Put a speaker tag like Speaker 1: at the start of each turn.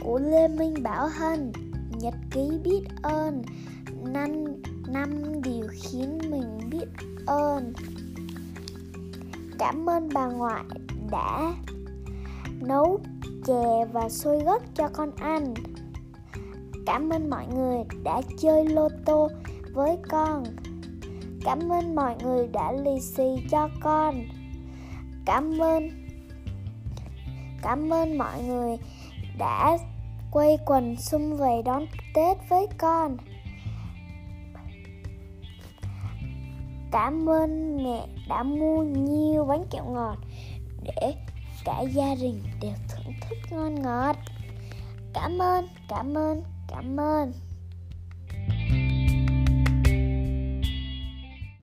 Speaker 1: của Lê Minh Bảo Hân Nhật ký biết ơn. Năm, năm điều khiến mình biết ơn. Cảm ơn bà ngoại đã nấu chè và xôi gấc cho con ăn. Cảm ơn mọi người đã chơi lô tô với con. Cảm ơn mọi người đã lì xì cho con. Cảm ơn Cảm ơn mọi người đã quay quần xung vầy đón Tết với con Cảm ơn mẹ đã mua nhiều bánh kẹo ngọt để cả gia đình đều thưởng thức ngon ngọt. Cảm ơn, cảm ơn, cảm ơn.